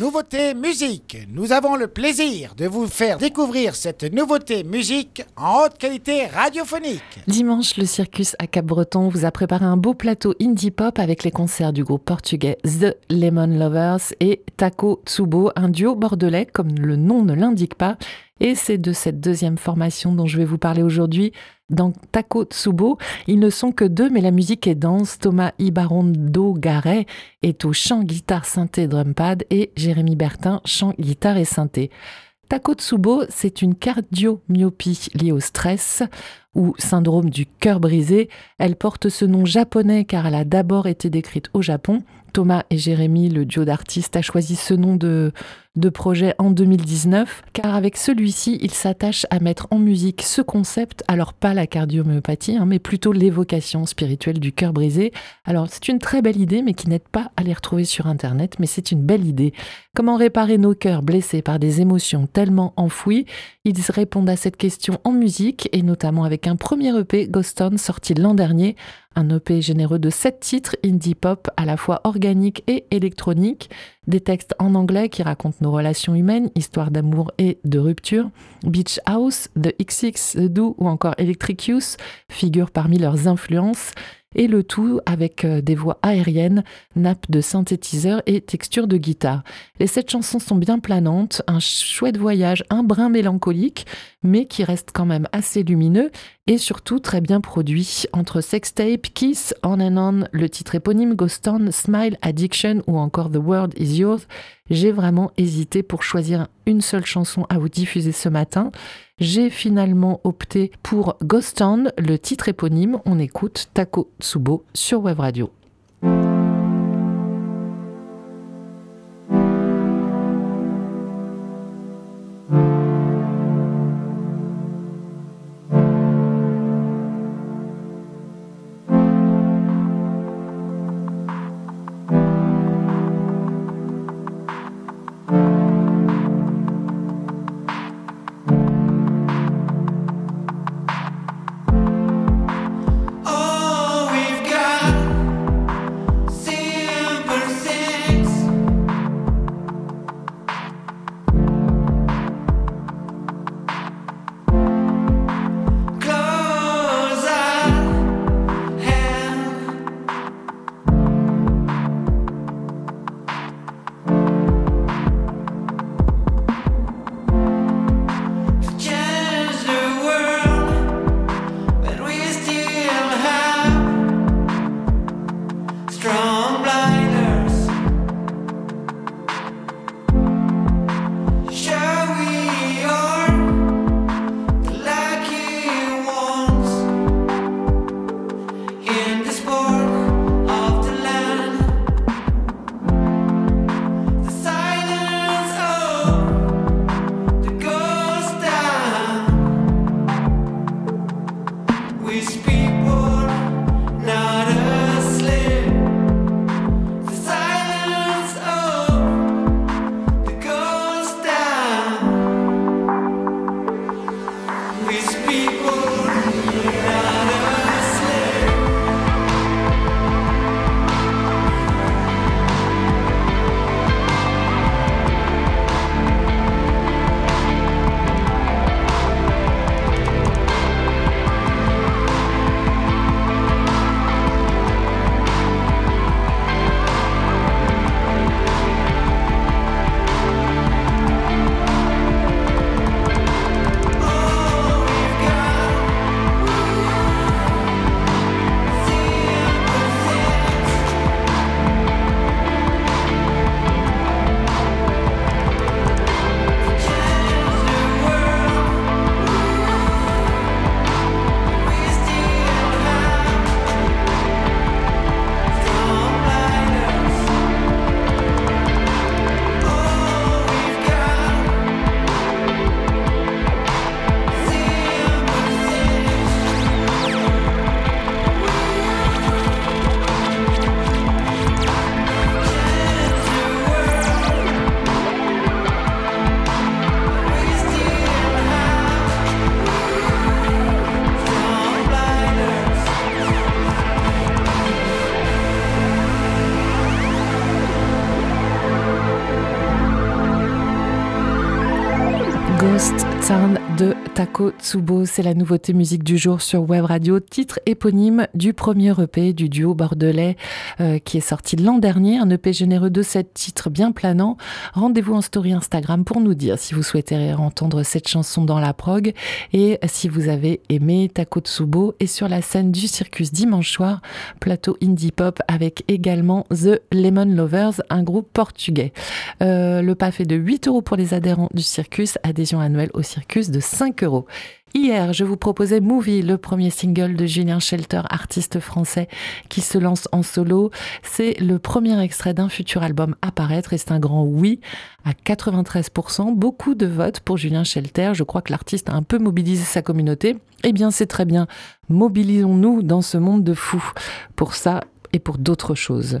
Nouveauté musique. Nous avons le plaisir de vous faire découvrir cette nouveauté musique en haute qualité radiophonique. Dimanche, le Circus à Cap-Breton vous a préparé un beau plateau indie pop avec les concerts du groupe portugais The Lemon Lovers et Taco Tsubo, un duo bordelais comme le nom ne l'indique pas. Et c'est de cette deuxième formation dont je vais vous parler aujourd'hui. Dans Taco Tsubo, ils ne sont que deux, mais la musique est dense. Thomas Ibarondo Garet est au chant, guitare, synthé, drumpad et Jérémy Bertin, chant, guitare et synthé. Takotsubo, c'est une cardiomyopie liée au stress ou syndrome du cœur brisé. Elle porte ce nom japonais car elle a d'abord été décrite au Japon. Thomas et Jérémy, le duo d'artistes, a choisi ce nom de, projet en 2019 car avec celui-ci, il s'attache à mettre en musique ce concept, alors pas la cardiomyopathie, hein, mais plutôt l'évocation spirituelle du cœur brisé. Alors c'est une très belle idée mais qui n'aide pas à les retrouver sur Internet, mais c'est une belle idée. Comment réparer nos cœurs blessés par des émotions tellement enfouies? Ils répondent à cette question en musique et notamment avec un premier EP Ghost sorti l'an dernier, un EP généreux de 7 titres indie pop à la fois organique et électronique, des textes en anglais qui racontent nos relations humaines, histoire d'amour et de rupture. Beach House, The XX, The Do ou encore Electric Youth figurent parmi leurs influences et le tout avec euh, des voix aériennes, nappes de synthétiseur et textures de guitare. Les sept chansons sont bien planantes, un chouette voyage, un brin mélancolique, mais qui reste quand même assez lumineux et surtout très bien produit. Entre Sextape, Kiss, On and On, le titre éponyme Ghost Town, Smile, Addiction ou encore The World Is Yours, j'ai vraiment hésité pour choisir une seule chanson à vous diffuser ce matin. J'ai finalement opté pour Ghost Town, le titre éponyme. On écoute Taco Tsubo sur Web Radio. these people. Ghost Town de Tako Tsubo, c'est la nouveauté musique du jour sur Web Radio, titre éponyme du premier EP du duo bordelais euh, qui est sorti l'an dernier, un EP généreux de 7 titres bien planants. Rendez-vous en story Instagram pour nous dire si vous souhaitez entendre cette chanson dans la prog et si vous avez aimé Tako Tsubo. Et sur la scène du Circus dimanche soir, plateau indie pop avec également The Lemon Lovers, un groupe portugais. Euh, le pas fait de 8 euros pour les adhérents du Circus, adhésion annuelle au Circus de 5 euros. Hier, je vous proposais Movie, le premier single de Julien Shelter, artiste français qui se lance en solo. C'est le premier extrait d'un futur album à paraître et c'est un grand oui à 93%. Beaucoup de votes pour Julien Shelter. Je crois que l'artiste a un peu mobilisé sa communauté. Eh bien, c'est très bien. Mobilisons-nous dans ce monde de fous pour ça et pour d'autres choses.